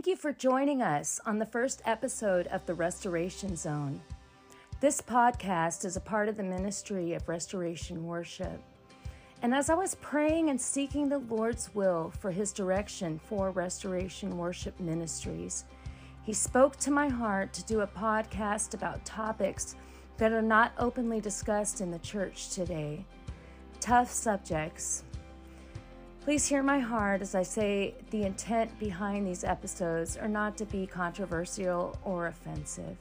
Thank you for joining us on the first episode of the Restoration Zone. This podcast is a part of the ministry of Restoration Worship. And as I was praying and seeking the Lord's will for His direction for Restoration Worship Ministries, He spoke to my heart to do a podcast about topics that are not openly discussed in the church today. Tough subjects, Please hear my heart as I say the intent behind these episodes are not to be controversial or offensive.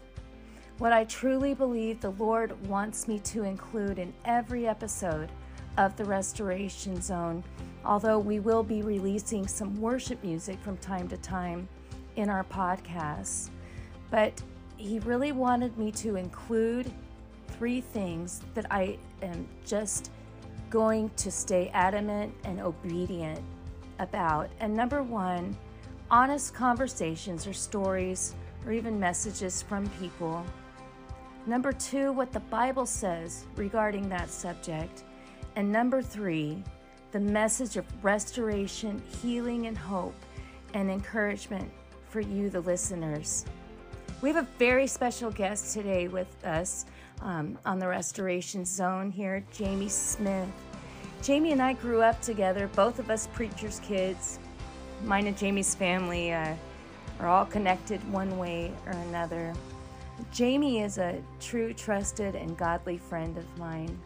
What I truly believe the Lord wants me to include in every episode of the Restoration Zone, although we will be releasing some worship music from time to time in our podcasts. But He really wanted me to include three things that I am just going to stay adamant and obedient about. And number one, honest conversations or stories or even messages from people. Number two, what the Bible says regarding that subject. And number three, the message of restoration, healing, and hope and encouragement for you, the listeners. We have a very special guest today with us um, on the Restoration Zone here, Jaime Smith. Jaime and I grew up together, both of us preachers' kids. Mine and Jaime's family uh, are all connected one way or another. Jaime is a true, trusted, and godly friend of mine.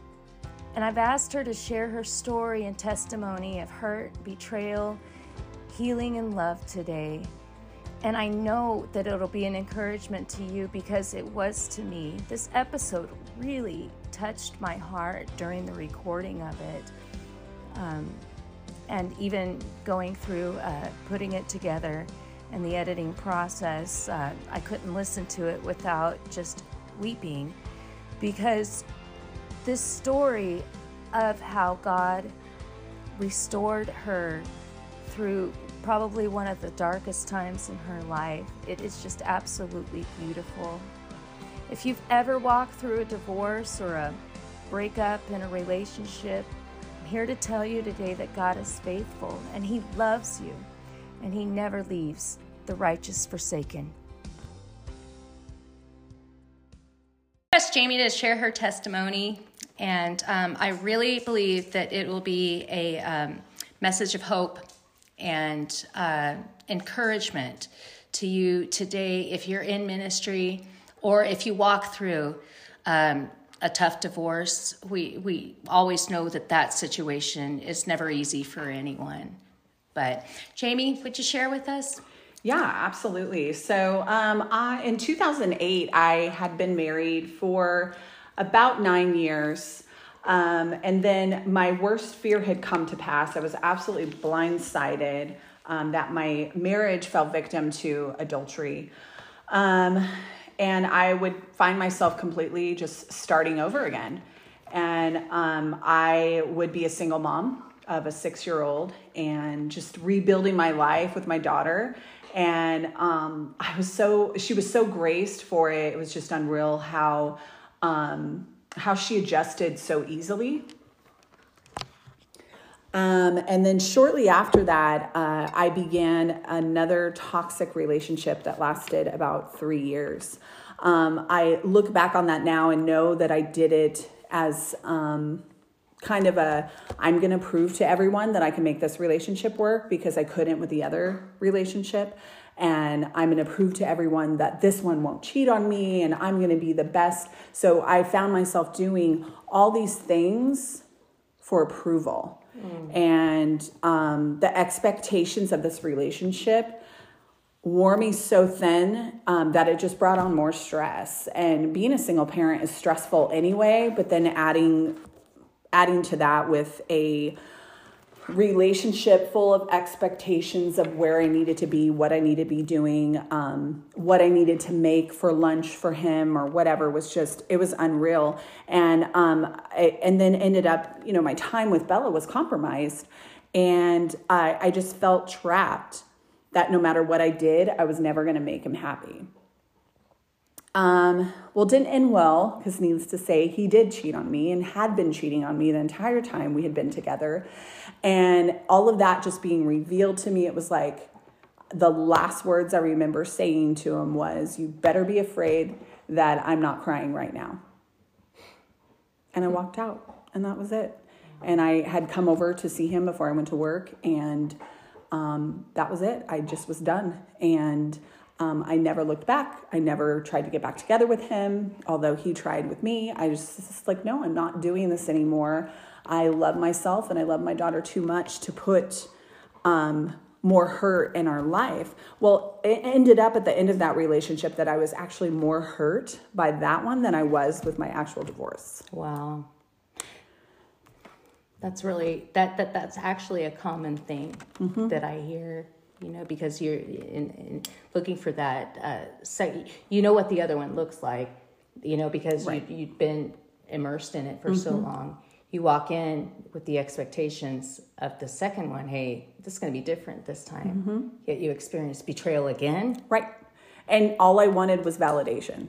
And I've asked her to share her story and testimony of hurt, betrayal, healing, and love today. And I know that it'll be an encouragement to you because it was to me. This episode really touched my heart during the recording of it. Um, and even going through uh, putting it together and the editing process, uh, I couldn't listen to it without just weeping because this story of how God restored her through probably one of the darkest times in her life. It is just absolutely beautiful. If you've ever walked through a divorce or a breakup in a relationship, I'm here to tell you today that God is faithful and He loves you and He never leaves the righteous forsaken. Asked Jaime to share her testimony, and um, I really believe that it will be a um, message of hope and uh, encouragement to you today if you're in ministry or if you walk through um, a tough divorce. We, we always know that that situation is never easy for anyone. But Jaime, would you share with us? Yeah, absolutely. So, um, I, in 2008, I had been married for about nine years. Um, and then my worst fear had come to pass. I was absolutely blindsided um, that my marriage fell victim to adultery. Um, and I would find myself completely just starting over again. And um, I would be a single mom of a six year old and just rebuilding my life with my daughter. And um, I was so, she was so graced for it. It was just unreal how um, how she adjusted so easily. Um, and then shortly after that, uh, I began another toxic relationship that lasted about three years. Um, I look back on that now and know that I did it as um, kind of a I'm going to prove to everyone that I can make this relationship work because I couldn't with the other relationship and I'm going to prove to everyone that this one won't cheat on me and I'm going to be the best. So I found myself doing all these things for approval. Mm. And um, the expectations of this relationship wore me so thin um, that it just brought on more stress. And being a single parent is stressful anyway, but then adding adding to that with a relationship full of expectations of where I needed to be, what I needed to be doing, um, what I needed to make for lunch for him or whatever was just it was unreal. And um, I, and then ended up, you know, my time with Bella was compromised, and I, I just felt trapped. That no matter what I did, I was never going to make him happy. Um, well, didn't end well because, needless to say, he did cheat on me and had been cheating on me the entire time we had been together. And all of that just being revealed to me, it was like the last words I remember saying to him was, You better be afraid that I'm not crying right now. And I walked out, and that was it. And I had come over to see him before I went to work, and um, that was it. I just was done. And um, I never looked back. I never tried to get back together with him, although he tried with me. I just, just like, no, I'm not doing this anymore. I love myself and I love my daughter too much to put um, more hurt in our life. Well, it ended up at the end of that relationship that I was actually more hurt by that one than I was with my actual divorce. Wow. That's really that that that's actually a common thing mm-hmm. that I hear. You know, because you're in, in looking for that. Uh, sec- you know what the other one looks like. You know, because right. you, you've been immersed in it for mm-hmm. so long you walk in with the expectations of the second one hey this is going to be different this time mm-hmm. yet you experience betrayal again right and all i wanted was validation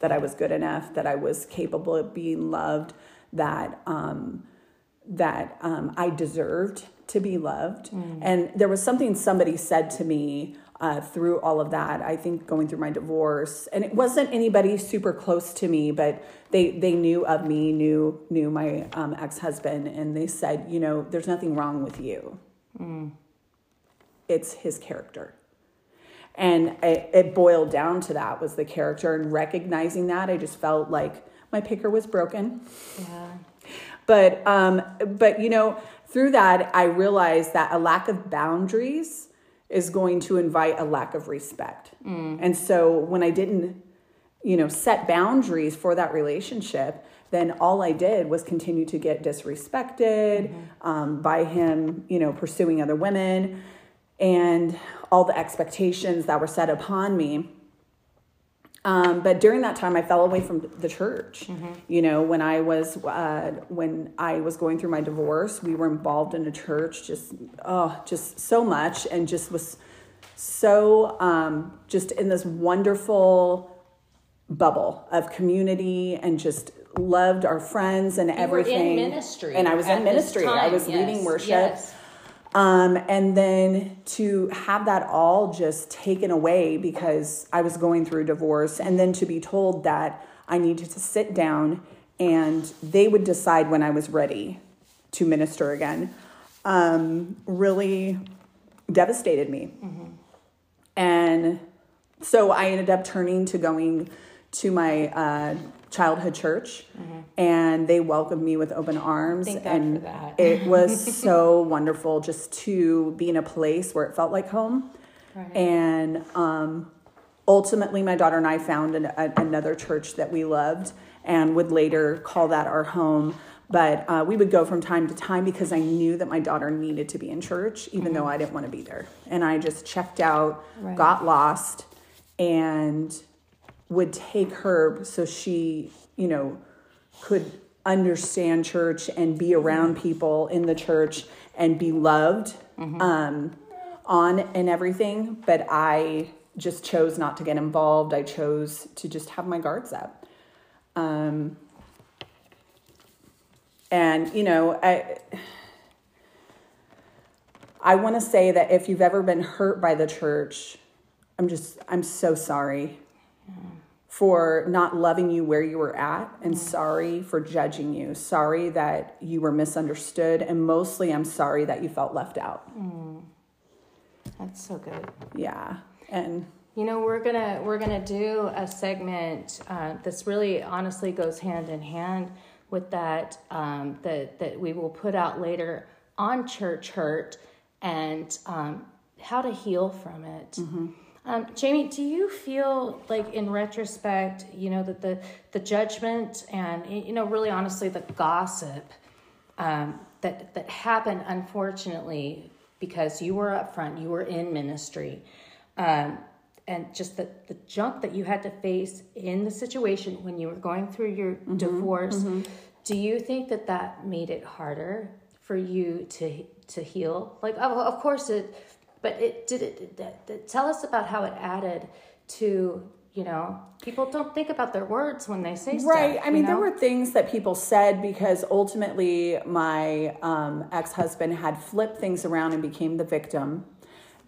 that i was good enough that i was capable of being loved that um, that um, i deserved to be loved mm. and there was something somebody said to me uh, through all of that. I think going through my divorce, and it wasn't anybody super close to me, but they they knew of me, knew knew my um, ex husband, and they said, you know, there's nothing wrong with you. Mm. It's his character. And it, it boiled down to that was the character, and recognizing that, I just felt like my picker was broken. Yeah. But um, but you know, through that, I realized that a lack of boundaries is going to invite a lack of respect. Mm. And so when I didn't, you know, set boundaries for that relationship, then all I did was continue to get disrespected mm-hmm. um, by him, you know, pursuing other women and all the expectations that were set upon me. Um, but during that time, I fell away from the church. Mm-hmm. You know, when I was uh, when I was going through my divorce, we were involved in a church, just oh, just so much, and just was so um, just in this wonderful bubble of community, and just loved our friends and you everything. ministry, and I was in ministry. I was yes. leading worship. Yes um, and then to have that all just taken away because I was going through divorce, and then to be told that I needed to sit down and they would decide when I was ready to minister again, um, really devastated me. Mm-hmm. And so I ended up turning to going to my uh, childhood church mm-hmm. and they welcomed me with open arms and it was so wonderful just to be in a place where it felt like home right. and um, ultimately my daughter and i found an, a, another church that we loved and would later call that our home but uh, we would go from time to time because i knew that my daughter needed to be in church even mm-hmm. though i didn't want to be there and i just checked out right. got lost and would take her so she, you know, could understand church and be around people in the church and be loved mm-hmm. um, on and everything. But I just chose not to get involved. I chose to just have my guards up. Um, and, you know, I. I want to say that if you've ever been hurt by the church, I'm just, I'm so sorry for not loving you where you were at and sorry for judging you. Sorry that you were misunderstood and mostly I'm sorry that you felt left out. Mm. That's so good. Yeah. And you know we're gonna we're gonna do a segment uh, that's really honestly goes hand in hand with that um, that that we will put out later on church hurt and um, how to heal from it. Mm-hmm. Um, Jaime, do you feel like in retrospect, you know, that the, the judgment and, you know, really honestly, the gossip um, that, that happened, unfortunately, because you were up front, you were in ministry, um, and just the, the junk that you had to face in the situation when you were going through your mm-hmm, divorce, mm-hmm. do you think that that made it harder for you to to heal? Like, of, of course, it but it did it, tell us about how it added to you know people don't think about their words when they say stuff right i mean know? there were things that people said because ultimately my um, ex-husband had flipped things around and became the victim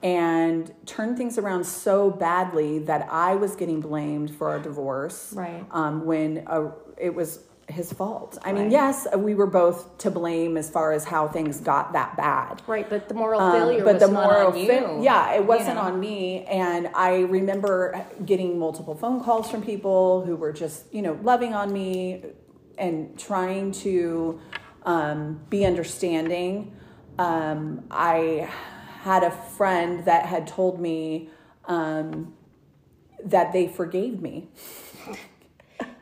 and turned things around so badly that I was getting blamed for our divorce. Right. Um, when uh, it was his fault. I mean, Right. yes, we were both to blame as far as how things got that bad. Right, but the moral Um, failure but was the moral you. fa- yeah, it wasn't know. on me. And I remember getting multiple phone calls from people who were just, you know, loving on me and trying to um, be understanding. Um, I had a friend that had told me um, that they forgave me.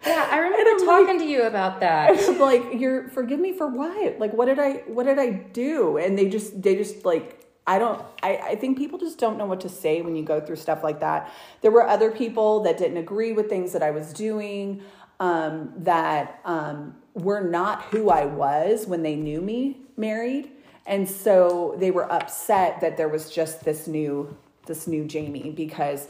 Yeah, I remember talking to you about that. I'm like you're forgive me for what? Like what did i what did i do? And they just they just like i don't I, I think people just don't know what to say when you go through stuff like that. There were other people that didn't agree with things that i was doing um, that um, were not who i was when they knew me married. And so they were upset that there was just this new this new jaime because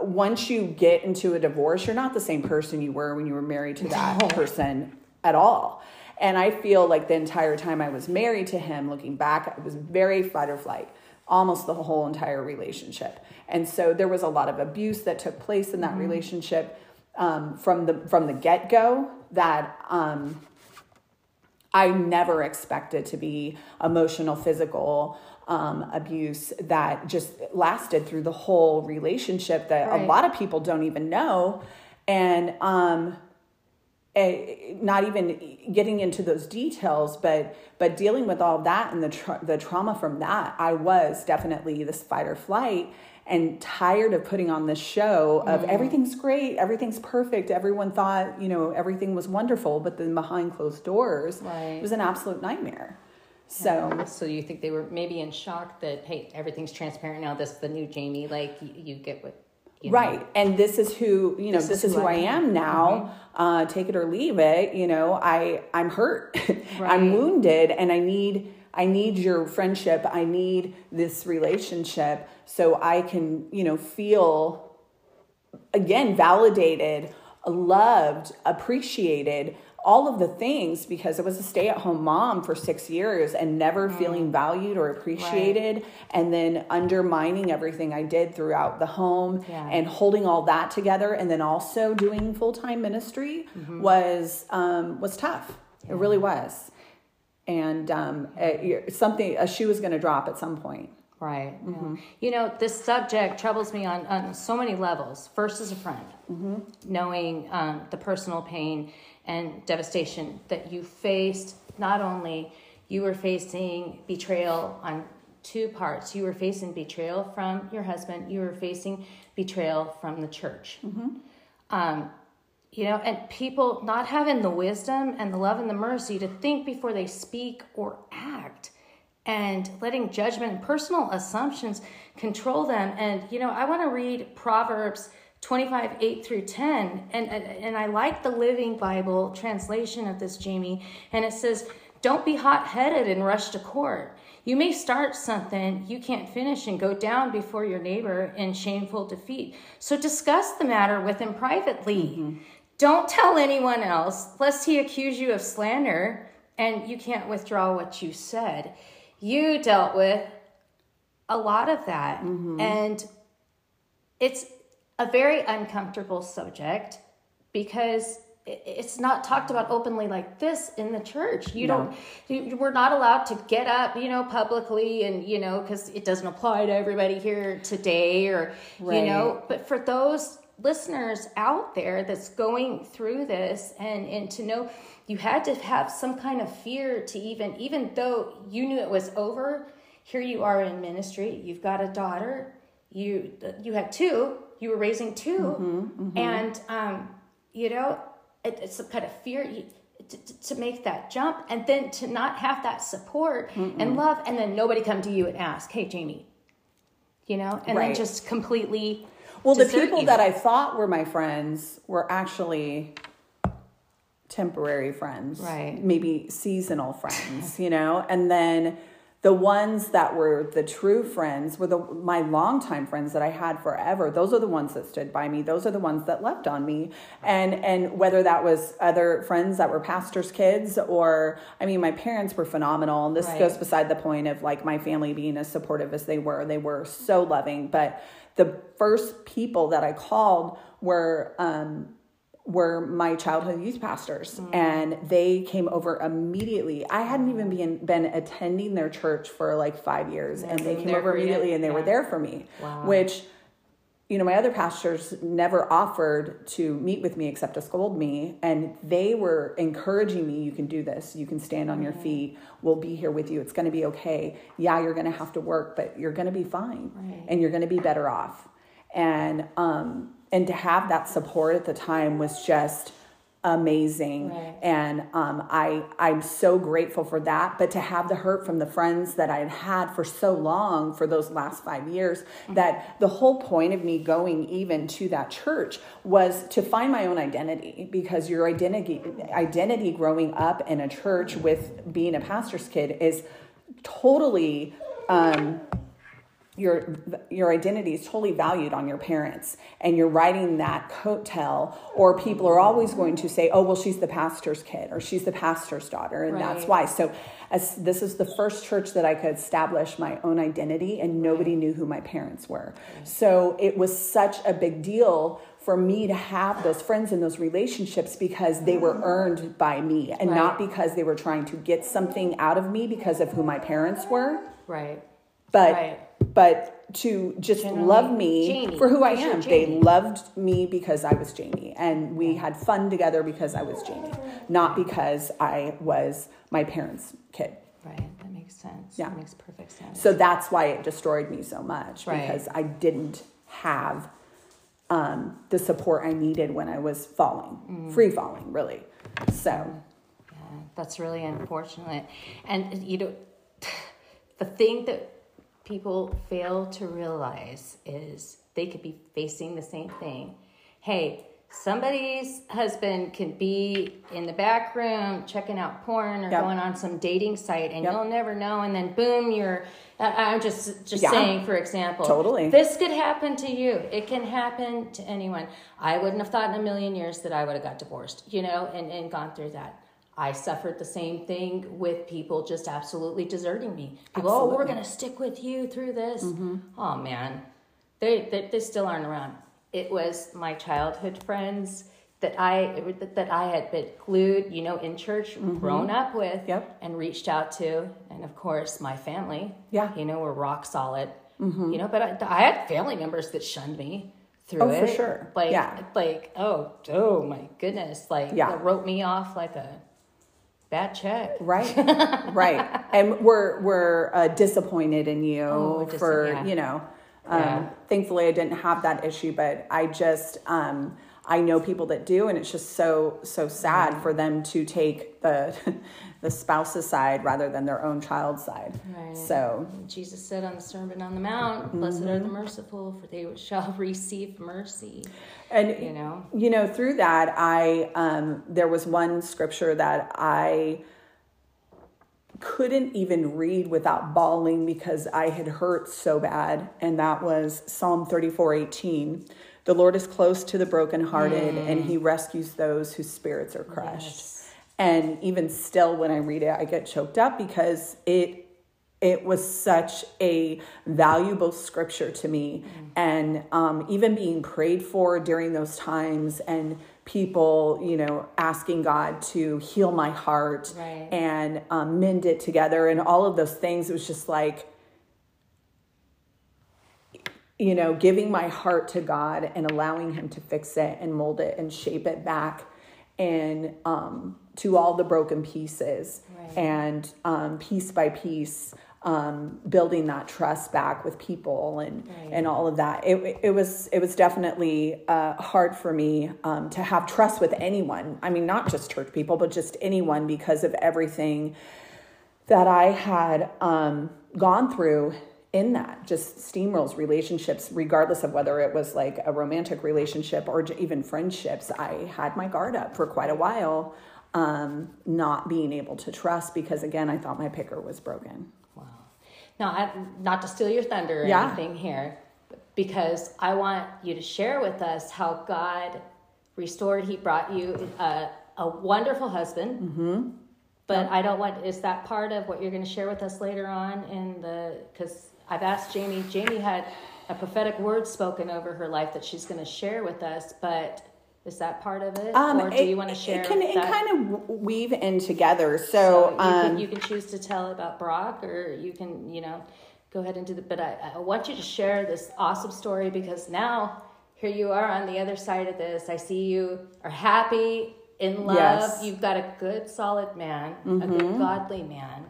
once you get into a divorce, you're not the same person you were when you were married to that person at all. And I feel like the entire time I was married to him, looking back, it was very fight or flight, almost the whole entire relationship. And so there was a lot of abuse that took place in that relationship um, from the from the get go. That um, I never expected to be emotional, physical um, abuse that just lasted through the whole relationship that a lot of people don't even know. And um, eh, not even getting into those details, but but dealing with all that and the tra- the trauma from that, I was definitely this fight or flight and tired of putting on this show of Mm. everything's great, everything's perfect, everyone thought you know everything was wonderful, but then behind closed doors, Right. it was an absolute nightmare. So So you think they were maybe in shock that hey, everything's transparent now. This is the new Jaime. Like you, you get what. You know. Right. And this is who, you know, This this, is who I I am now. Uh, take it or leave it. You know, I, I'm hurt. Right. I'm wounded and I need, I need your friendship. I need this relationship so I can, you know, feel again, validated, loved, appreciated, all of the things because I was a stay at home mom for six years and never feeling valued or appreciated, and then undermining everything I did throughout the home Yeah. and holding all that together, and then also doing full time ministry was um, was tough. It really was, and um, it, something a shoe was going to drop at some point. Right. yeah. You know, this subject troubles me on, on so many levels. First, as a friend, knowing um, the personal pain and devastation that you faced. Not only you were facing betrayal on two parts. You were facing betrayal from your husband. You were facing betrayal from the church. Um, you know, and people not having the wisdom and the love and the mercy to think before they speak or act and letting judgment and personal assumptions control them. And, you know, I want to read Proverbs 25, 8 through 10. And, and, I like the Living Bible translation of this, Jaime. And it says, Don't be hot headed and rush to court. You may start something you can't finish and go down before your neighbor in shameful defeat. So discuss the matter with him privately. Mm-hmm. Don't tell anyone else, lest he accuse you of slander and you can't withdraw what you said. You dealt with a lot of that. Mm-hmm. And it's a very uncomfortable subject because it's not talked about openly like this in the church. You don't, you, we're not allowed to get up, you know, publicly and, you know, because it doesn't apply to everybody here today or, you know, but for those listeners out there that's going through this and, and to know you had to have some kind of fear to even, even though you knew it was over, here you are in ministry, you've got a daughter, you, you had two, you were raising 2 and, um, you know, it, it's a kind of fear you, to, to- make that jump and then to not have that support and love and then nobody come to you and ask, hey, Jaime, you know, and then just completely. Well, the people you. that I thought were my friends were actually temporary friends, Right. Maybe seasonal friends, you know. And then the ones that were the true friends were the my longtime friends that I had forever. Those are the ones that stood by me. Those are the ones that left on me. And and whether that was other friends that were pastors' kids or I mean my parents were phenomenal. And this Right. goes beside the point of like my family being as supportive as they were. They were so loving. But the first people that I called were um were my childhood youth pastors and they came over immediately. I hadn't even been, been attending their church for like five years and they came over you. immediately and they were there for me Wow. which you know my other pastors never offered to meet with me except to scold me and they were encouraging me you can do this. You can stand on your feet. We'll be here with you. It's going to be okay. Yeah you're going to have to work but you're going to be fine Right. and you're going to be better off. And um and to have that support at the time was just amazing Right. and um, I I'm so grateful for that. But to have the hurt from the friends that I had had for so long for those last five years, that the whole point of me going even to that church was to find my own identity because your identity identity growing up in a church with being a pastor's kid is totally. Um, your your identity is totally valued on your parents and you're riding that coattail or people are always going to say oh well she's the pastor's kid or she's the pastor's daughter and that's why. So as this is the first church that i could establish my own identity and nobody knew who my parents were. So it was such a big deal for me to have those friends and those relationships because they were mm-hmm. earned by me and not because they were trying to get something out of me because of who my parents were. Right. but Right. But to just Generally, love me Jaime, for who I am. They loved me because I was Jaime, and we had fun together because I was Jaime, not because I was my parents' kid. Right. That makes sense. Yeah. That makes perfect sense. So that's why it destroyed me so much Right. because I didn't have um, the support I needed when I was falling, Mm. free falling, really. So Yeah, that's really unfortunate. And you know, the thing that people fail to realize is they could be facing the same thing. Hey, somebody's husband can be in the back room checking out porn or Yep. going on some dating site, and Yep. you'll never know. And then boom, you're. I'm just just Yeah. saying, for example, Totally. this could happen to you. It can happen to anyone. I wouldn't have thought in a million years that I would have got divorced, you know, and, and gone through that. I suffered the same thing with people just absolutely deserting me. People, oh, we're going to stick with you through this. Mm-hmm. Oh, man. They, they, they still aren't around. It was my childhood friends that I that I had been glued, you know, in church, grown up with, Mm-hmm. Yep. and reached out to, and of course my family. Yeah. Mm-hmm. you know, were rock solid. You know, but I, I had family members that shunned me through Oh, it. for sure. Like, Yeah. like, oh, oh my goodness, like, Yeah. wrote me off like a bad check. Right, right, and we're we're uh, disappointed in you Oh, for yeah. you know. Um, Yeah. Thankfully, I didn't have that issue, but I just um, I know people that do, and it's just so so sad Mm-hmm. for them to take the the spouse's side rather than their own child's side. Right. So Jesus said on the Sermon on the Mount, "Blessed are Mm-hmm. the merciful, for they shall receive mercy." and You know, you know through that i um there was one scripture that i couldn't even read without bawling because i had hurt so bad and that was psalm 34 18 the lord is close to the brokenhearted and he rescues those whose spirits are crushed Yes. and even still when i read it i get choked up because it it was such a valuable scripture to me and um, even being prayed for during those times and people you know asking god to heal my heart Right. and um, mend it together and all of those things it was just like you know giving my heart to god and allowing him to fix it and mold it and shape it back and um, to all the broken pieces Right. and um, piece by piece um, building that trust back with people and Right. and all of that it, it was it was definitely uh, hard for me um, to have trust with anyone i mean not just church people but just anyone because of everything that I had um, gone through in that just steamrolls relationships, regardless of whether it was like a romantic relationship or even friendships. I had my guard up for quite a while, um, not being able to trust because, again, I thought my picker was broken. wow. Now, I, not to steal your thunder or Yeah. anything here, because I want you to share with us how God restored. He brought you a, a wonderful husband. Mm-hmm. But I don't want. Is that part of what you're going to share with us later on in the? Because I've asked Jaime. Jaime had a prophetic word spoken over her life that she's going to share with us. But is that part of it, or do it- you want to share? Um, It can, it kind of weave in together. So So, you, um, can, you can choose to tell about Brock, or you can, you know, go ahead and do the. But I, I want you to share this awesome story because now here you are on the other side of this. I see you are happy, in love. Yes. Mm-hmm. You've got a good, solid man, a good, godly man.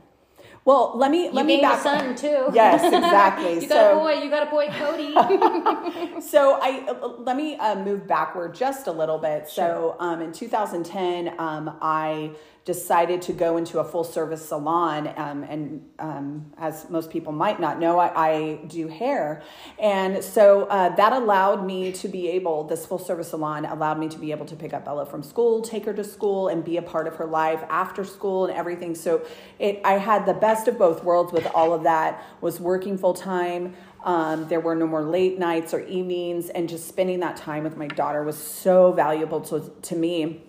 Well, let me You let me gained back. a son too. Yes, exactly. you so, got a boy. You got a boy, Cody. so I let me uh, move backward just a little bit. So um, in 2010, um, I decided to go into a full service salon, um, and um, as most people might not know, I, I do hair, and so uh, that allowed me to be able. This full service salon allowed me to be able to pick up Bella from school, take her to school, and be a part of her life after school and everything. So it, I had the best of both worlds with all of that. Was working full time. Um, there were no more late nights or evenings, and just spending that time with my daughter was so valuable to, to me.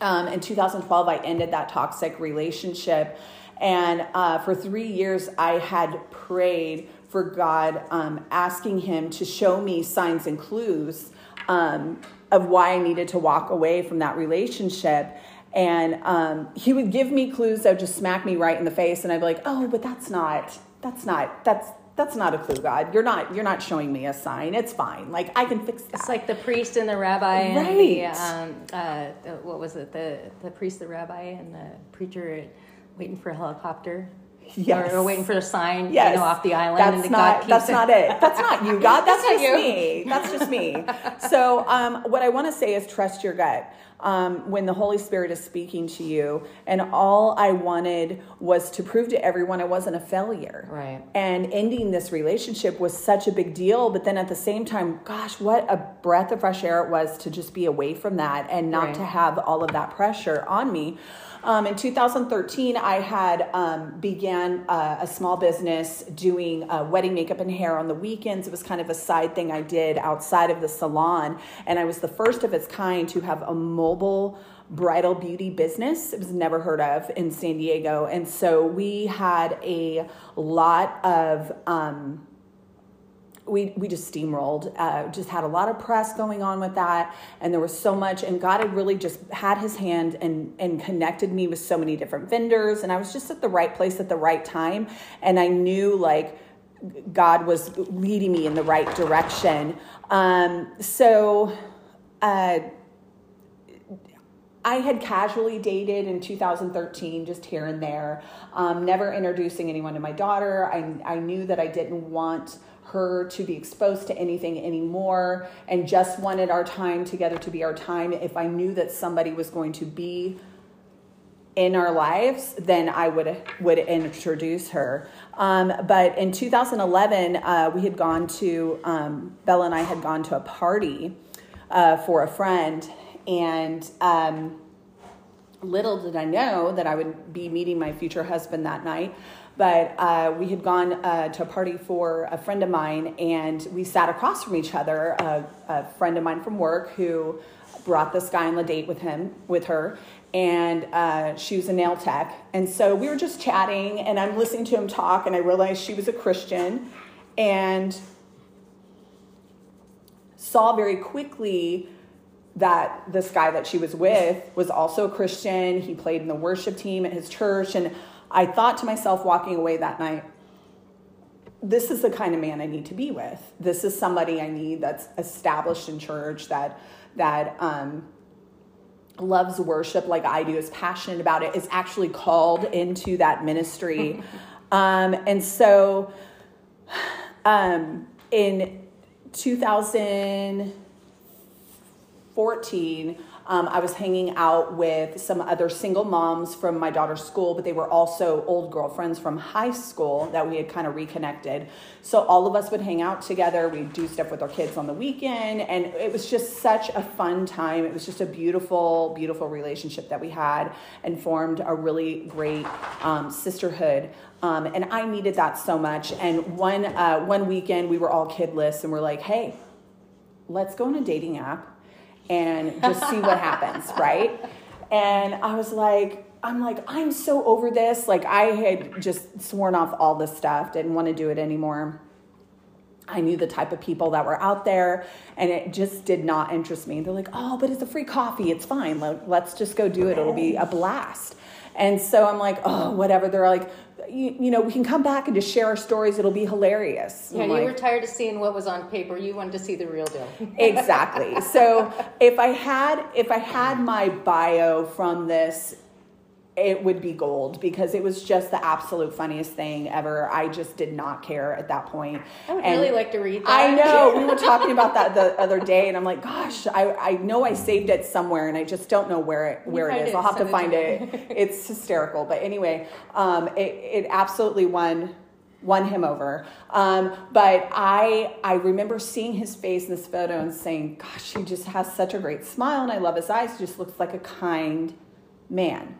Um, in 2012, I ended that toxic relationship. And uh, for three years, I had prayed for God, um, asking Him to show me signs and clues um, of why I needed to walk away from that relationship. And um, He would give me clues that would just smack me right in the face, and I'd be like, "Oh, but that's not, that's not, that's." That's not a clue, God. You're not. You're not showing me a sign. It's fine. Like I can fix that. It's like the priest and the rabbi and the um, uh, the- what was it? The the priest, the rabbi, and the preacher waiting for a helicopter. Yes. Or, or waiting for a sign, Yes. you know, off the island. That's and the not. God keeps That's it. not it. That's not you, God. That's, That's just you. me. That's just me. So, um, what I want to say is trust your gut. Um, when the Holy Spirit is speaking to you, and all I wanted was to prove to everyone I wasn't a failure. Right. And ending this relationship was such a big deal, but then at the same time, gosh, what a breath of fresh air it was to just be away from that and not Right. to have all of that pressure on me. Um, in 2013, I had um, began uh, a small business doing uh, wedding makeup and hair on the weekends. It was kind of a side thing I did outside of the salon, and I was the first of its kind to have a mobile bridal beauty business. It was never heard of in San Diego, and so we had a lot of. Um, we we just steamrolled. Uh, just had a lot of press going on with that, and there was so much. And God had really just had His hand and and connected me with so many different vendors, and I was just at the right place at the right time, and I knew like God was leading me in the right direction. Um, so. Uh, I had casually dated in 2013, just here and there, um, never introducing anyone to my daughter. I, I knew that I didn't want her to be exposed to anything anymore and just wanted our time together to be our time. If I knew that somebody was going to be in our lives, then I would would introduce her. Um, but in 2011, uh, we had gone to um, Bella and I had gone to a party uh, for a friend, and um, little did I know that I would be meeting my future husband that night. But uh, we had gone uh, to a party for a friend of mine, and we sat across from each other. A, a friend of mine from work who brought this guy on the date with him, with her, and uh, she was a nail tech. And so we were just chatting, and I'm listening to him talk, and I realized she was a Christian, and saw very quickly that this guy that she was with was also a Christian. He played in the worship team at his church. And I thought to myself walking away that night, this is the kind of man I need to be with. This is somebody I need that's established in church, that that um, loves worship like I do, is passionate about it, is actually called into that ministry. um, and so um, in 2014, Um, I was hanging out with some other single moms from my daughter's school, but they were also old girlfriends from high school that we had kind of reconnected. So all of us would hang out together. We'd do stuff with our kids on the weekend, and it was just such a fun time. It was just a beautiful, beautiful relationship that we had and formed a really great um, sisterhood. Um, and I needed that so much. And one uh, one weekend, we were all kidless, and we're like, "Hey, let's go on a dating app and just see what happens, right?" And I was like, I'm like, I'm so over this. Like, I had just sworn off all this stuff, didn't want to do it anymore. I knew the type of people that were out there, and it just did not interest me. They're like, oh, but it's a free coffee. It's fine. Like, let's just go do it. It'll be a blast. And so I'm like, oh, whatever. They're like, you, you, know, we can come back and just share our stories. It'll be hilarious. Yeah, I'm you like, were tired of seeing what was on paper. You wanted to see the real deal. exactly. So if I had if I had my bio from this it would be gold because it was just the absolute funniest thing ever. I just did not care at that point. I would and really like to read that. I know. we were talking about that the other day, and I'm like, gosh, I, I know I saved it somewhere, and I just don't know where it where it is. It, I'll have to find it. it. it's hysterical, but anyway, um, it it absolutely won won him over. Um, but I I remember seeing his face in this photo and saying, gosh, he just has such a great smile, and I love his eyes. He just looks like a kind man.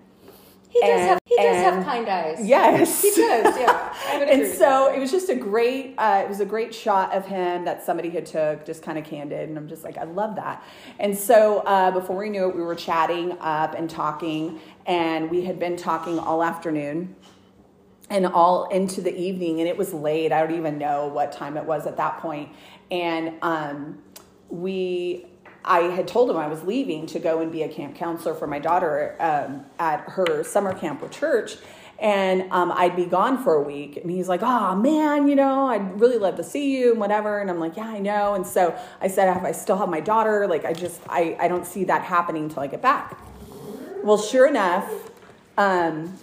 He does and, have he does have kind eyes. Yes, he does. Yeah, and so it was just a great uh, it was a great shot of him that somebody had took, just kind of candid, and I'm just like I love that. And so uh, before we knew it, we were chatting up and talking, and we had been talking all afternoon and all into the evening, and it was late. I don't even know what time it was at that point, and um, we I had told him I was leaving to go and be a camp counselor for my daughter um, at her summer camp with church. And um, I'd be gone for a week. And he's like, oh man, you know, I'd really love to see you and whatever. And I'm like, yeah, I know. And so I said, I still have my daughter. Like, I just, I, I don't see that happening until I get back. Well, sure enough, um,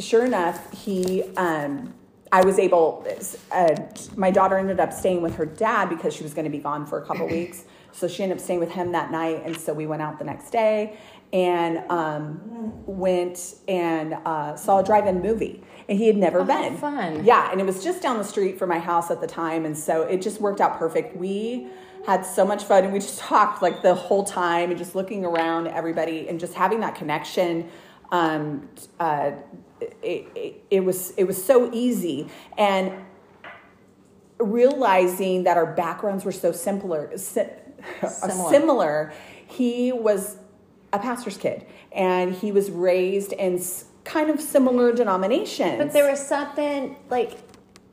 sure enough, he, um, I was able, uh, my daughter ended up staying with her dad because she was going to be gone for a couple weeks. So she ended up staying with him that night, and so we went out the next day and um, went and uh, saw a drive-in movie. And he had never oh, been. Fun. Yeah, and it was just down the street from my house at the time, and so it just worked out perfect. We had so much fun, and we just talked like the whole time, and just looking around everybody, and just having that connection. Um, uh, it, it, it was it was so easy, and realizing that our backgrounds were so simpler similar. similar. He was a pastor's kid, and he was raised in kind of similar denominations. But there was something like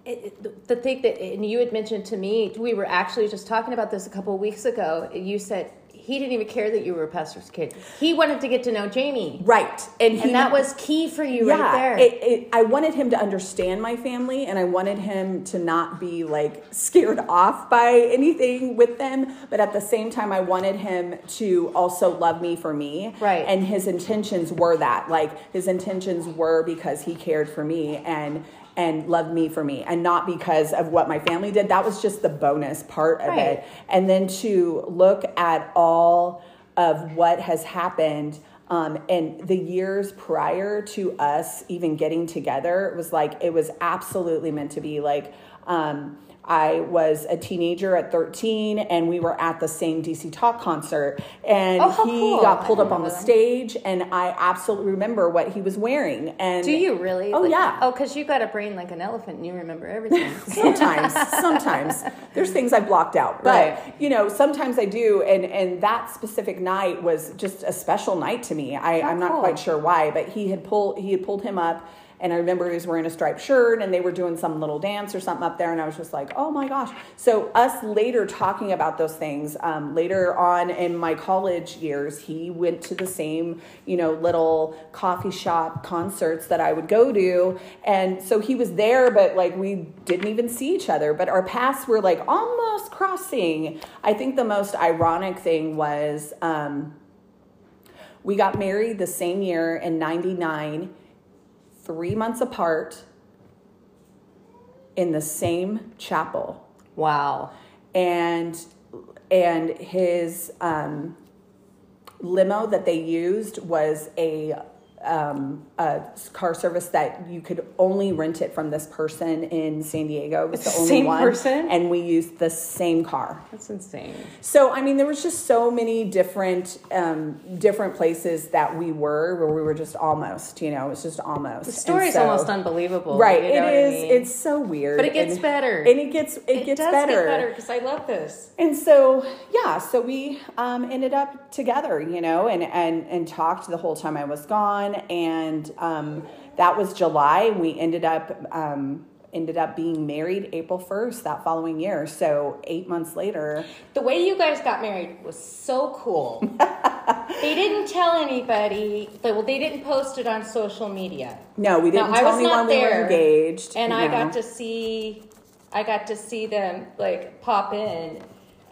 it, the thing that, and you had mentioned to me, we were actually just talking about this a couple of weeks ago. You said he didn't even care that you were a pastor's kid. He wanted to get to know Jaime. Right. And, he, and that was key for you yeah, right there. It, it, I wanted him to understand my family and I wanted him to not be like scared off by anything with them. But at the same time, I wanted him to also love me for me. Right. And his intentions were that. Like his intentions were because he cared for me and and loved me for me and not because of what my family did. That was just the bonus part of right. it. And then to look at all of what has happened um, and the years prior to us even getting together, was like, it was absolutely meant to be like, um, I was a teenager at 13 and we were at the same DC Talk concert and oh, he cool. got pulled up on the stage and I absolutely remember what he was wearing and Do you really? Oh like, yeah. Oh cuz you got a brain like an elephant and you remember everything. sometimes sometimes there's things I blocked out but right. you know sometimes I do and and that specific night was just a special night to me. I, oh, I'm not cool. quite sure why but he had pulled he had pulled him up and I remember he was wearing a striped shirt and they were doing some little dance or something up there. And I was just like, oh my gosh. So, us later talking about those things, um, later on in my college years, he went to the same, you know, little coffee shop concerts that I would go to. And so he was there, but like we didn't even see each other. But our paths were like almost crossing. I think the most ironic thing was um, we got married the same year in 99 three months apart in the same chapel. Wow. And and his um, limo that they used was a um, a car service that you could only rent it from this person in San Diego. It was the only Same one, person? and we used the same car. That's insane. So I mean, there was just so many different um, different places that we were where we were just almost, you know, it was just almost. The story's And so- almost unbelievable. Right, you it know what I mean? It's so weird, But it gets and- better. and it gets it, gets does better. get better because I love this. And so, yeah, so we um, ended up together, you know, and, and, and talked the whole time I was gone. And um, that was July. We ended up, um, ended up being married April 1st that following year. So eight months later, The way you guys got married was so cool. they didn't tell anybody. Well, they didn't post it on social media, no, we didn't I tell was anyone not we were engaged. and I got to see. I got to see them like pop in.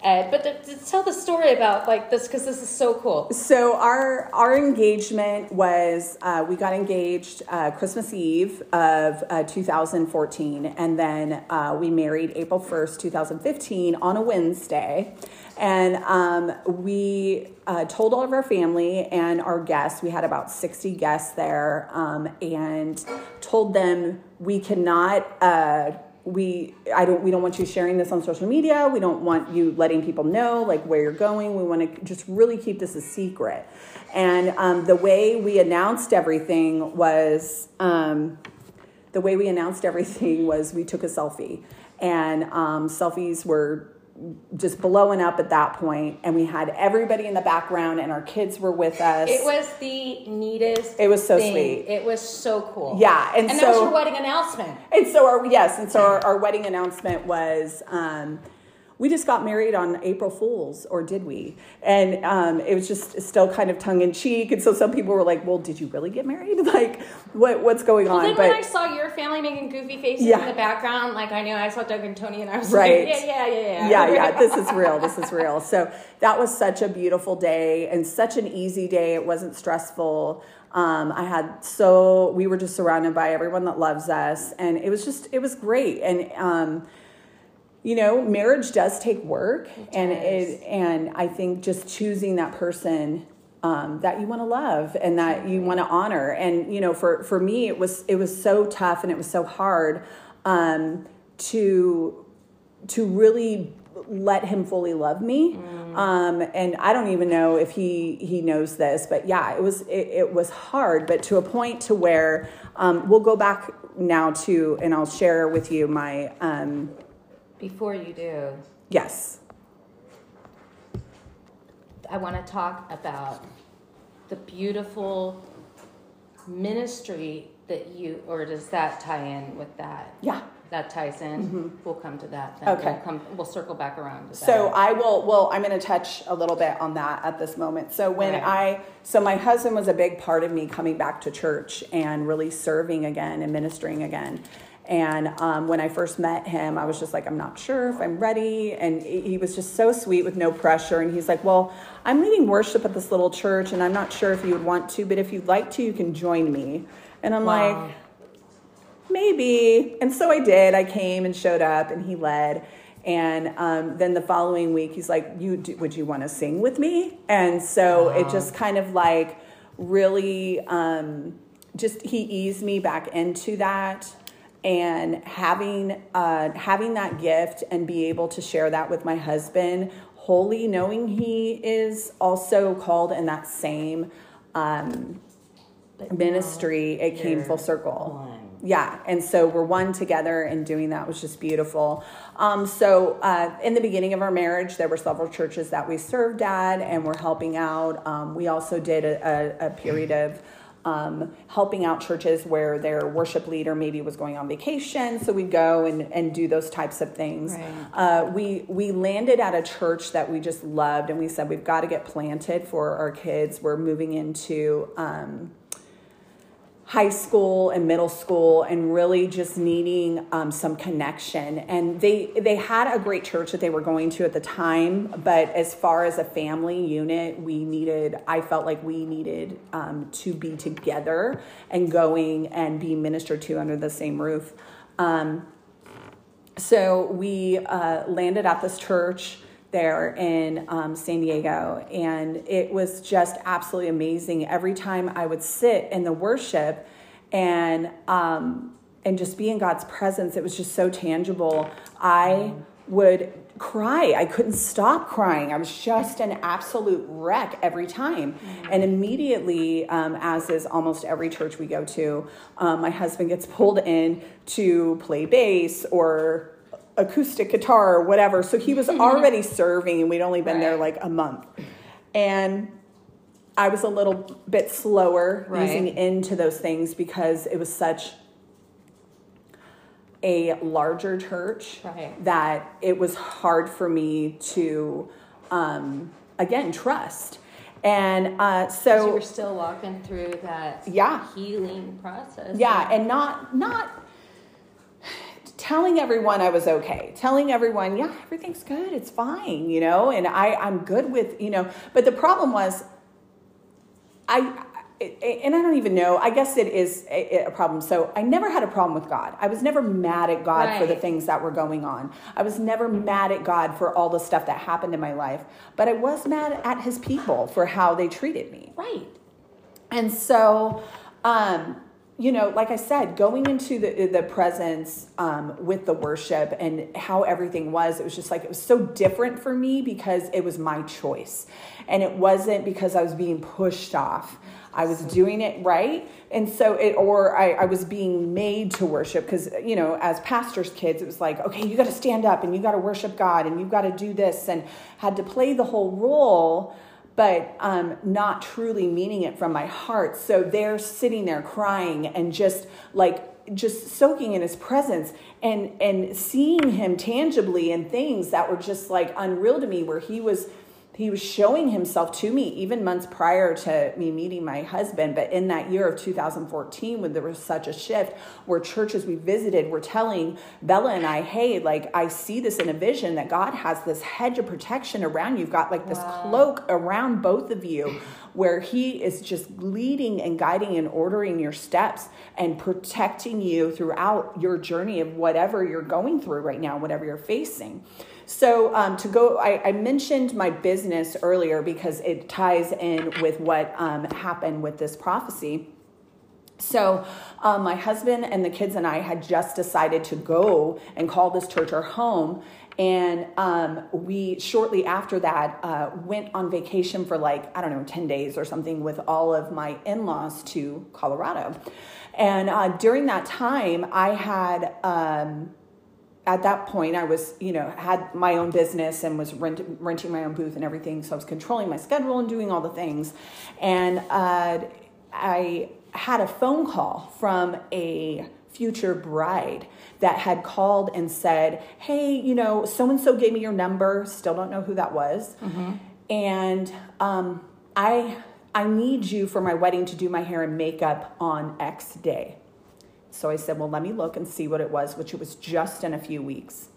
Uh, but tell the story about like this because this is so cool. So our our engagement was uh, we got engaged uh, Christmas Eve of uh, 2014, and then uh, we married April 1st, 2015, on a Wednesday, and um, we uh, told all of our family and our guests. We had about 60 guests there, um, and told them we cannot. We i don't we don't want you sharing this on social media. We don't want you letting people know like where you're going. We want to just really keep this a secret. And um, the way we announced everything was um, the way we announced everything was we took a selfie. And um, selfies were just blowing up at that point and we had everybody in the background and our kids were with us It was the neatest. It was so thing. sweet. It was so cool. Yeah, and and that was so- your wedding announcement. And so our yes, and so our, our wedding announcement was um, we just got married on April Fools, or did we? And um, it was just still kind of tongue in cheek. And so some people were like, "Well, did you really get married? Like, what what's going Well, on?" then when I saw your family making goofy faces Yeah. in the background, like I knew I saw Doug and Tony, and I was Right. like, yeah, yeah, yeah, yeah, yeah, yeah, this is real. This is real. So that was such a beautiful day and such an easy day. It wasn't stressful. Um, I had so we were just surrounded by everyone that loves us, and it was just it was great. And um, you know, marriage does take work, and it and I think just choosing that person um, that you want to love and that you want to honor. And you know, for for me, it was it was so tough and it was so hard um, to to really let him fully love me. Um, and i don't even know if he he knows this but yeah it was it, it was hard but to a point to where um, we'll go back now to and i'll share with you my um, Before you do, yes I want to talk about the beautiful ministry that you, or does that tie in with that? yeah That ties in. Mm-hmm. We'll come to that. Then. Okay. We'll come. We'll circle back around to that. So I will. Well, I'm going to touch a little bit on that at this moment. So when Right. I, so my husband was a big part of me coming back to church and really serving again and ministering again. And um, when I first met him, I was just like, I'm not sure if I'm ready. And he was just so sweet with no pressure. And he's like, Well, I'm leading worship at this little church, and I'm not sure if you would want to, but if you'd like to, you can join me. And I'm Wow. like, maybe. And so I did. I came and showed up, and he led. And um, then the following week, he's like, "You do, would you want to sing with me?" And so it just kind of like really um, just he eased me back into that. And having uh, having that gift and be able to share that with my husband, wholly knowing he is also called in that same um, ministry, it came full circle. one. yeah and so we're one together and doing that was just beautiful. Um, so uh, in the beginning of our marriage there were several churches that we served at and we're helping out. Um, we also did a, a, a period of um, helping out churches where their worship leader maybe was going on vacation. So we'd go and, and do those types of things. Right. uh, we we landed at a church that we just loved and we said we've got to get planted for our kids. We're moving into um, high school and middle school and really just needing um, some connection. And they they had a great church that they were going to at the time but as far as a family unit we needed i felt like we needed um, to be together and going and be ministered to under the same roof. Um, so we uh, landed at this church there in um, San Diego, and it was just absolutely amazing. Every time I would sit in the worship and um, and just be in God's presence, it was just so tangible. I would cry. I couldn't stop crying. I was just an absolute wreck every time. And immediately, um, as is almost every church we go to, um, my husband gets pulled in to play bass or acoustic guitar or whatever. So he was already serving, and we'd only been right. there like a month. And I was a little bit slower right. easing into those things because it was such a larger church right. that it was hard for me to um, again trust and uh, so you were still walking through that yeah healing process yeah and not not telling everyone I was okay, telling everyone, yeah, everything's good, it's fine, you know, and I, I'm good with, you know, but the problem was I, and I don't even know. I guess it is a, problem. So I never had a problem with God. I was never mad at God right. for the things that were going on. I was never mad at God for all the stuff that happened in my life. But I was mad at His people for how they treated me. Right. And so, um, you know, like I said, going into the the presence um, with the worship and how everything was, it was just like it was so different for me because it was my choice, and it wasn't because I was being pushed off. I was doing it right. And so it, or I, I was being made to worship because, you know, as pastors' kids, it was like, okay, you got to stand up and you got to worship God and you've got to do this and had to play the whole role, but um, not truly meaning it from my heart. So they're sitting there crying and just like, just soaking in his presence and and seeing him tangibly in things that were just like unreal to me where he was he was showing himself to me even months prior to me meeting my husband. But in that year of 2014 when there was such a shift where churches we visited were telling bella and i hey like i see this in a vision that god has this hedge of protection around you. You've got like this wow. cloak around both of you where he is just leading and guiding and ordering your steps and protecting you throughout your journey of whatever you're going through right now whatever you're facing so um, to go, I, I, mentioned my business earlier because it ties in with what um, happened with this prophecy. So, um, my husband and the kids and I had just decided to go and call this church our home. And um, we, shortly after that, uh, went on vacation for like, I don't know, 10 days or something with all of my in laws to Colorado. And uh, during that time, I had um, at that point, I was, you know, had my own business and was rent, renting my own booth and everything. So I was controlling my schedule and doing all the things. And uh, I had a phone call from a future bride that had called and said, Hey, you know, so and so gave me your number. Still don't know who that was. Mm-hmm. And um, I, I need you for my wedding to do my hair and makeup on X day. So I said, Well, let me look and see what it was, which it was just in a few weeks.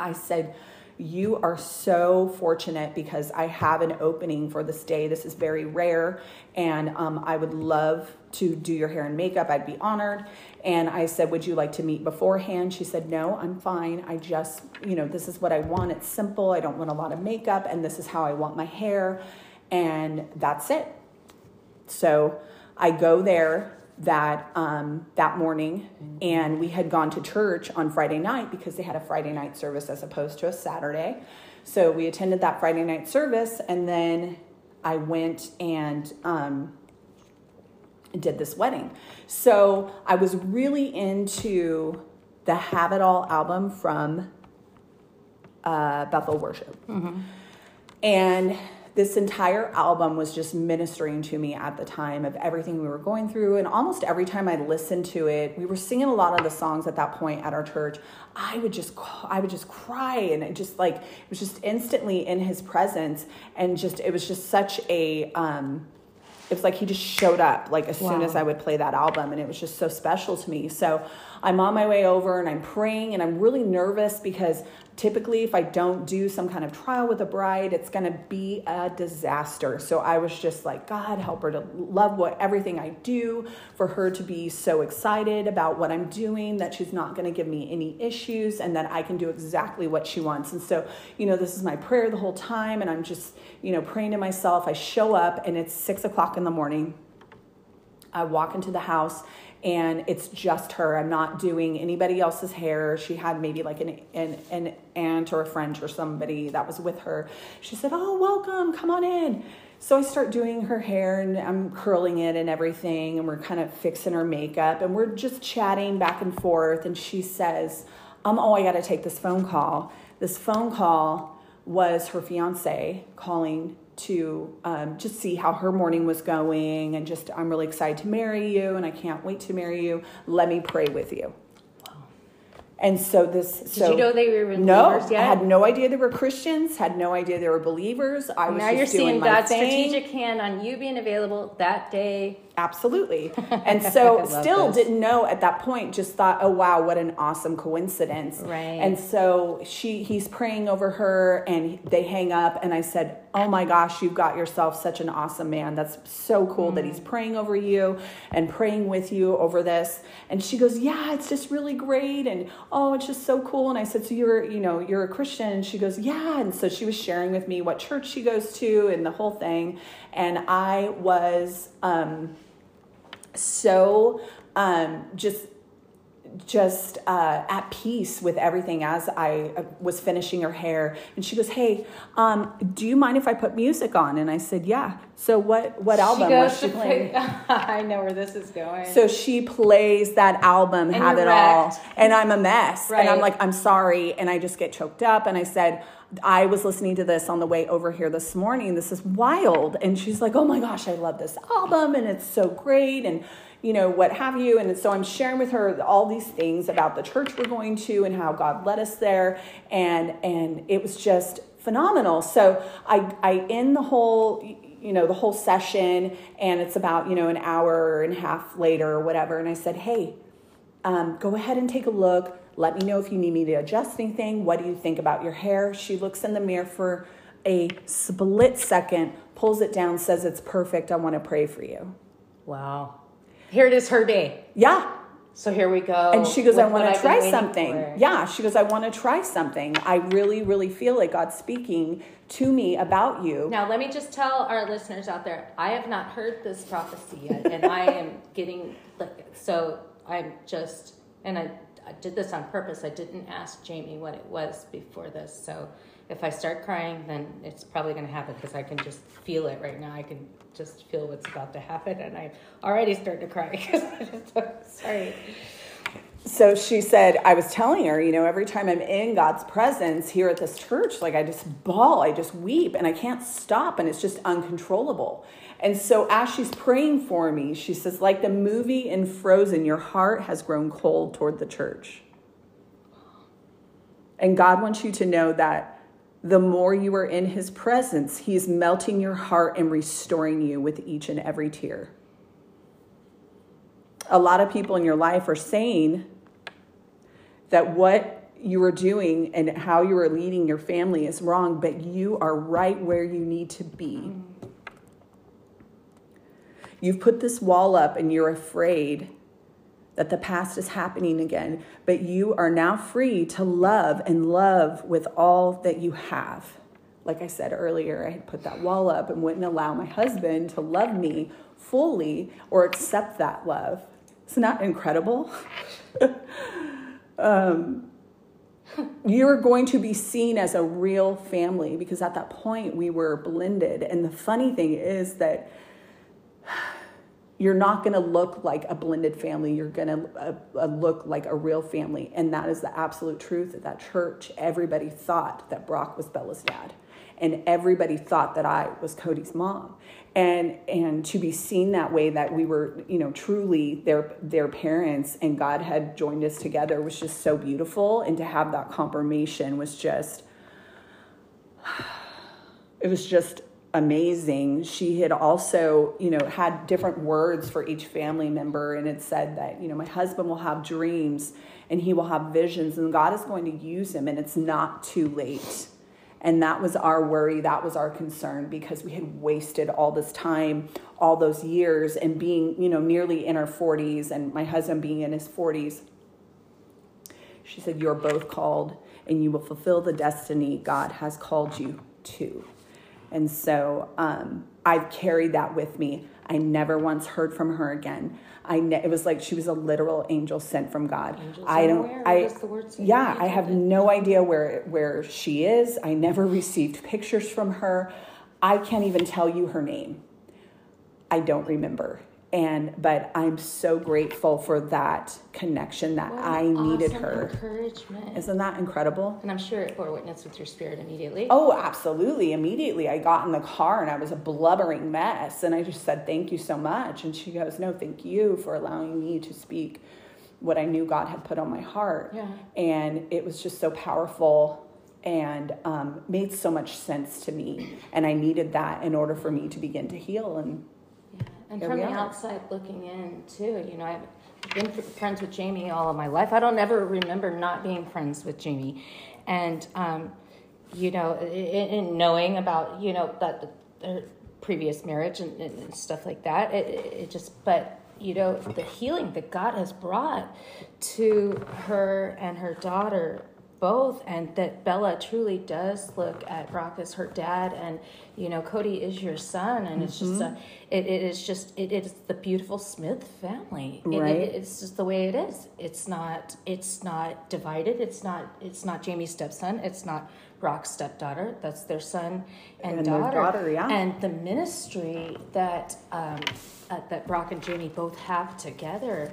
I said, You are so fortunate because I have an opening for this day. This is very rare, and um, I would love to do your hair and makeup. I'd be honored. And I said, Would you like to meet beforehand? She said, No, I'm fine. I just, you know, this is what I want. It's simple. I don't want a lot of makeup, and this is how I want my hair. And that's it. So I go there that um, that morning, and we had gone to church on Friday night because they had a Friday night service as opposed to a Saturday. So we attended that Friday night service, and then I went and um, did this wedding. So I was really into the Have It All album from uh, Bethel Worship, mm-hmm. and this entire album was just ministering to me at the time of everything we were going through. And almost every time I listened to it, we were singing a lot of the songs at that point at our church. I would just, I would just cry, and it just like it was just instantly in His presence, and just it was just such a. Um, it was like he just showed up like as wow. soon as I would play that album, and it was just so special to me. So I'm on my way over and I'm praying and I'm really nervous because typically if I don't do some kind of trial with a bride, it's going to be a disaster. So I was just like, God, help her to love what everything I do, for her to be so excited about what I'm doing that she's not going to give me any issues and that I can do exactly what she wants. And so, you know, this is my prayer the whole time and I'm just, you know, praying to myself. I show up and it's six o'clock in the morning. I walk into the house and it's just her. I'm not doing anybody else's hair. She had maybe like an, an, an aunt or a friend or somebody that was with her. She said, Oh, welcome, come on in. So I start doing her hair and I'm curling it and everything, and we're kind of fixing her makeup and we're just chatting back and forth. And she says, um, Oh, I got to take this phone call. This phone call was her fiance calling to um, just see how her morning was going and just i'm really excited to marry you and i can't wait to marry you let me pray with you and so this. Did so, you know they were believers no, yet? I had no idea they were Christians. Had no idea they were believers. I was now just you're doing seeing my God's thing. strategic hand on you being available that day. Absolutely. And so still this. didn't know at that point, just thought, oh wow, what an awesome coincidence. Right. And so she he's praying over her and they hang up and I said, Oh my gosh, you've got yourself such an awesome man. That's so cool that Mm. he's praying over you and praying with you over this. And she goes, Yeah, it's just really great and oh, it's just so cool. And I said, So you're, you know, you're a Christian? And she goes, Yeah. And so she was sharing with me what church she goes to and the whole thing. And I was um so um, just just uh, at peace with everything as I uh, was finishing her hair. And she goes, "Hey, um, do you mind if I put music on?" And I said, "Yeah." So what what album she was she playing? pick- I know where this is going. So she plays that album, Have you're It All, and I'm a mess. And I'm like, I'm sorry. And I just get choked up. And I said, I was listening to this on the way over here this morning. This is wild. And she's like, Oh my gosh, I love this album and it's so great. And you know, what have you. And so I'm sharing with her all these things about the church we're going to and how God led us there. And and it was just phenomenal. So I I end the whole you know the whole session and it's about you know an hour and a half later or whatever and i said hey um, go ahead and take a look let me know if you need me to adjust anything what do you think about your hair she looks in the mirror for a split second pulls it down says it's perfect i want to pray for you wow. Here it is, her day. yeah So here we go. and she goes i want to try something for. yeah she goes i want to try something i really really feel like god's speaking to me about you Now, let me just tell our listeners out there I have not heard this prophecy yet, and I am getting, like, so I'm just, and I, I did this on purpose. I didn't ask Jaime what it was before this. So if I start crying, then it's probably going to happen because I can just feel it right now. I can just feel what's about to happen, and I'm already starting to cry. Sorry. so she said i was telling her you know every time i'm in god's presence here at this church like i just bawl i just weep and i can't stop and it's just uncontrollable and so as she's praying for me she says like the movie in frozen your heart has grown cold toward the church and god wants you to know that the more you are in his presence he is melting your heart and restoring you with each and every tear a lot of people in your life are saying that what you are doing and how you are leading your family is wrong, but you are right where you need to be. You've put this wall up and you're afraid that the past is happening again, but you are now free to love and love with all that you have. Like I said earlier, I had put that wall up and wouldn't allow my husband to love me fully or accept that love. Isn't that incredible? um, you're going to be seen as a real family because at that point we were blended. And the funny thing is that you're not going to look like a blended family. You're going to uh, uh, look like a real family. And that is the absolute truth at that church. Everybody thought that Brock was Bella's dad. And everybody thought that I was Cody's mom. And, and to be seen that way, that we were, you know, truly their, their parents and God had joined us together was just so beautiful. And to have that confirmation was just, it was just amazing, she had also, you know, had different words for each family member. And it said that, you know, my husband will have dreams and he will have visions and God is going to use him and it's not too late. And that was our worry, that was our concern because we had wasted all this time, all those years, and being, you know, nearly in our 40s and my husband being in his 40s. She said, You're both called and you will fulfill the destiny God has called you to. And so um, I've carried that with me. I never once heard from her again. I ne- it was like she was a literal angel sent from God. Angels I don't. I yeah. I have no idea where where she is. I never received pictures from her. I can't even tell you her name. I don't remember. And but I'm so grateful for that connection that I needed awesome her. Encouragement. Isn't that incredible? and I'm sure it bore witness with your spirit immediately. Oh, absolutely. Immediately, I got in the car and I was a blubbering mess. And I just said, Thank you so much. And she goes, No, thank you for allowing me to speak what I knew God had put on my heart. Yeah. And it was just so powerful and um, made so much sense to me. And I needed that in order for me to begin to heal. And. And from we the are. outside looking in too, you know, I've been fr- friends with Jaime all of my life. I don't ever remember not being friends with Jaime, and um, you know, in, in knowing about you know that the, previous marriage and, and stuff like that, it, it it just but you know the healing that God has brought to her and her daughter both and that Bella truly does look at Brock as her dad and you know Cody is your son and it's just a it, it is just it, it is the beautiful Smith family. It- it- Right. it's just the way it is. It's not it's not divided. It's not it's not Jaime's stepson. It's not Brock's stepdaughter. That's their son and, And daughter. daughter, yeah. and the ministry that um, uh, that Brock and Jaime both have together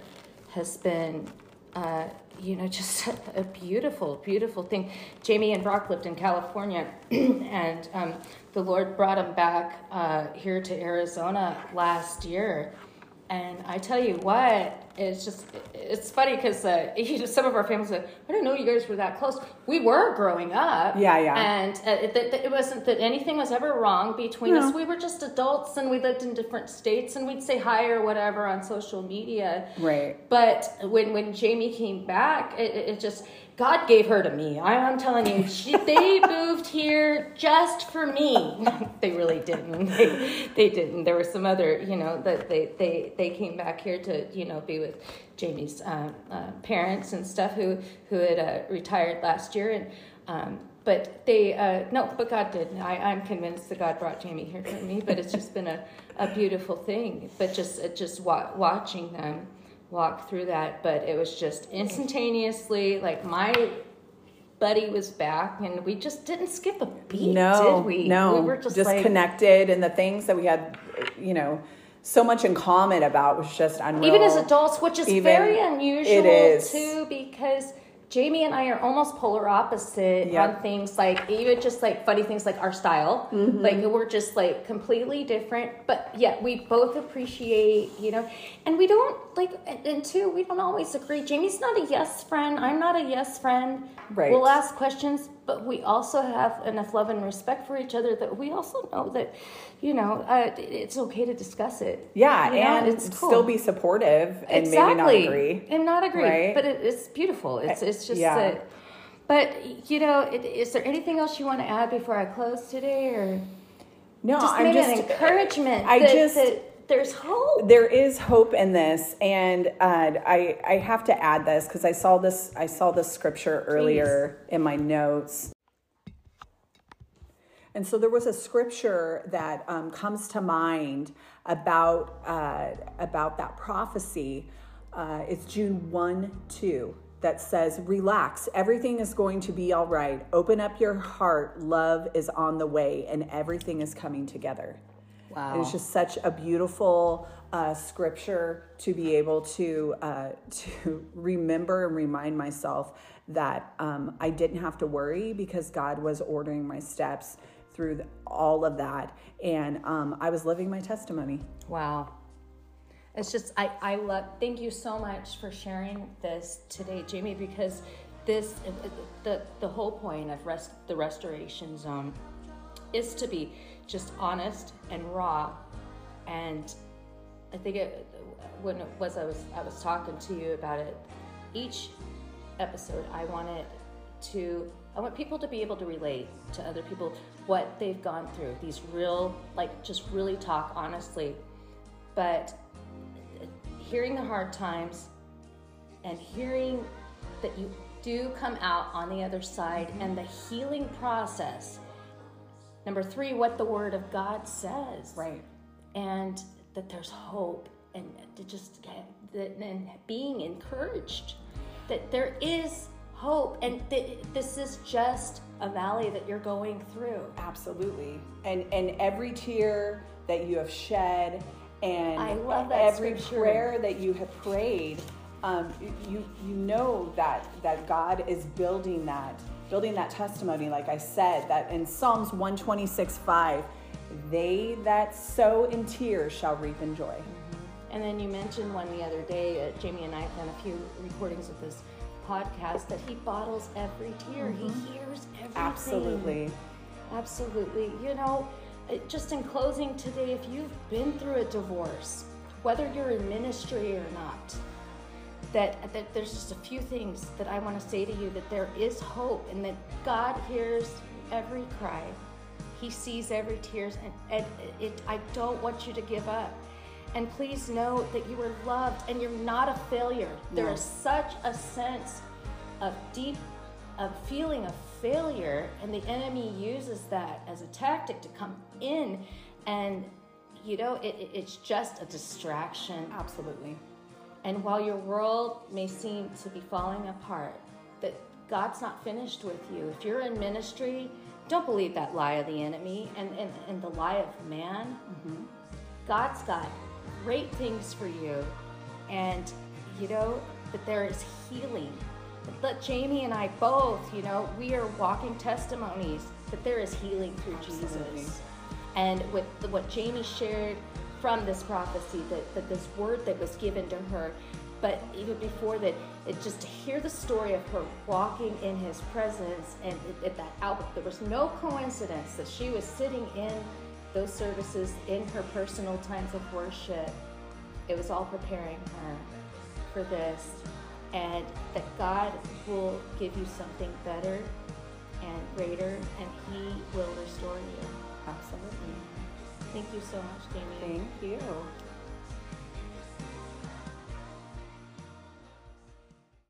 has been, uh, you know, just a, a beautiful, beautiful thing. Jaime and Brock lived in California, and um, the Lord brought them back uh, here to Arizona last year. And I tell you what, it's just, it's funny because uh, you know, some of our families said, I didn't know you guys were that close. We were growing up. Yeah, yeah. And uh, it, it, it wasn't that anything was ever wrong between No. us. We were just adults and we lived in different states and we'd say hi or whatever on social media. right. But when when Jaime came back, it it just God gave her to me. I, I'm telling you, she, they moved here just for me. they really didn't. They, they didn't. There were some other, you know, that they they they came back here to you know be with Jaime's uh, uh, parents and stuff who who had uh, retired last year and. Um, but they uh, no, but God did. I, I'm convinced that God brought Jaime here for me. But it's just been a, a beautiful thing. But just uh, just wa- watching them walk through that. But it was just instantaneously like my buddy was back, and we just didn't skip a beat, no, did we? No, we were just, like, connected, and the things that we had, you know, so much in common about was just unreal. even as adults, which is Even- very unusual is. too, because Jaime and I are almost polar opposite Yep. on things like even just like funny things like our style. Mm-hmm. Like we're just like completely different, but yet we both appreciate, you know, and we don't like, and, two, we don't always agree. Jaime's not a yes friend. I'm not a yes friend. Right. We'll ask questions, but we also have enough love and respect for each other that we also know that, you know, uh, it's okay to discuss it. yeah, You know, and it's cool. still be supportive and exactly. maybe not agree. and not agree Right? but it, it's beautiful it's it's just Yeah. that but you know it, is there anything else you want to add before i close today or No, just I'm just an encouragement I that, just- that there's hope there is hope in this, and uh, I I have to add this because I saw this I saw this scripture earlier in my notes. And so there was a scripture that um, comes to mind about uh, about that prophecy. Uh, it's June one two that says, "Relax, everything is going to be all right. Open up your heart. Love is on the way, and everything is coming together." Wow. And it's just such a beautiful uh, scripture to be able to uh, to remember and remind myself that um, I didn't have to worry because God was ordering my steps through the, all of that, and um, I was living my testimony. wow. It's just i i love thank you so much for sharing this today jaime because this the the whole point of rest the restoration zone is to be just honest and raw. And I think it when it was I was I was talking to you about it. Each episode, I wanted to I want people to be able to relate to other people what they've gone through. These real like just really talk honestly, but hearing the hard times and hearing that you do come out on the other side and the healing process. Number three, what the Word of God says. Right. And that there's hope and to just get and being encouraged that there is hope and that this is just a valley that you're going through. Absolutely. And and every tear that you have shed and I love that every scripture. prayer that you have prayed um, you you know that that God is building that building that testimony like I said that in Psalms 126 5 they that sow in tears shall reap in joy And then you mentioned one the other day, uh, Jaime and I have done a few recordings of this podcast, that he bottles every tear. He hears everything. absolutely Absolutely. You know, uh, just in closing today, if you've been through a divorce, whether you're in ministry or not, that, that there's just a few things that I want to say to you that there is hope and that God hears every cry. He sees every tears and, and it, I don't want you to give up. And please know that you are loved and you're not a failure. There is such a sense of deep of feeling of failure and the enemy uses that as a tactic to come in and you know it- it's just a distraction absolutely and while your world may seem to be falling apart that god's not finished with you. If you're in ministry don't believe that lie of the enemy and, and, and the lie of man. Mm-hmm. God's got great things for you. And you know that there is healing. But jaime and i both you know we are walking testimonies that there is healing through Absolutely. jesus. And with the, what jaime shared from this prophecy that, that this word that was given to her but even before that it just to hear the story of her walking in his presence and at- at that album there was no coincidence that she was sitting in those services in her personal times of worship. It was all preparing her for this and that god will give you something better and greater and he will restore you. Absolutely thank you so much jaime thank you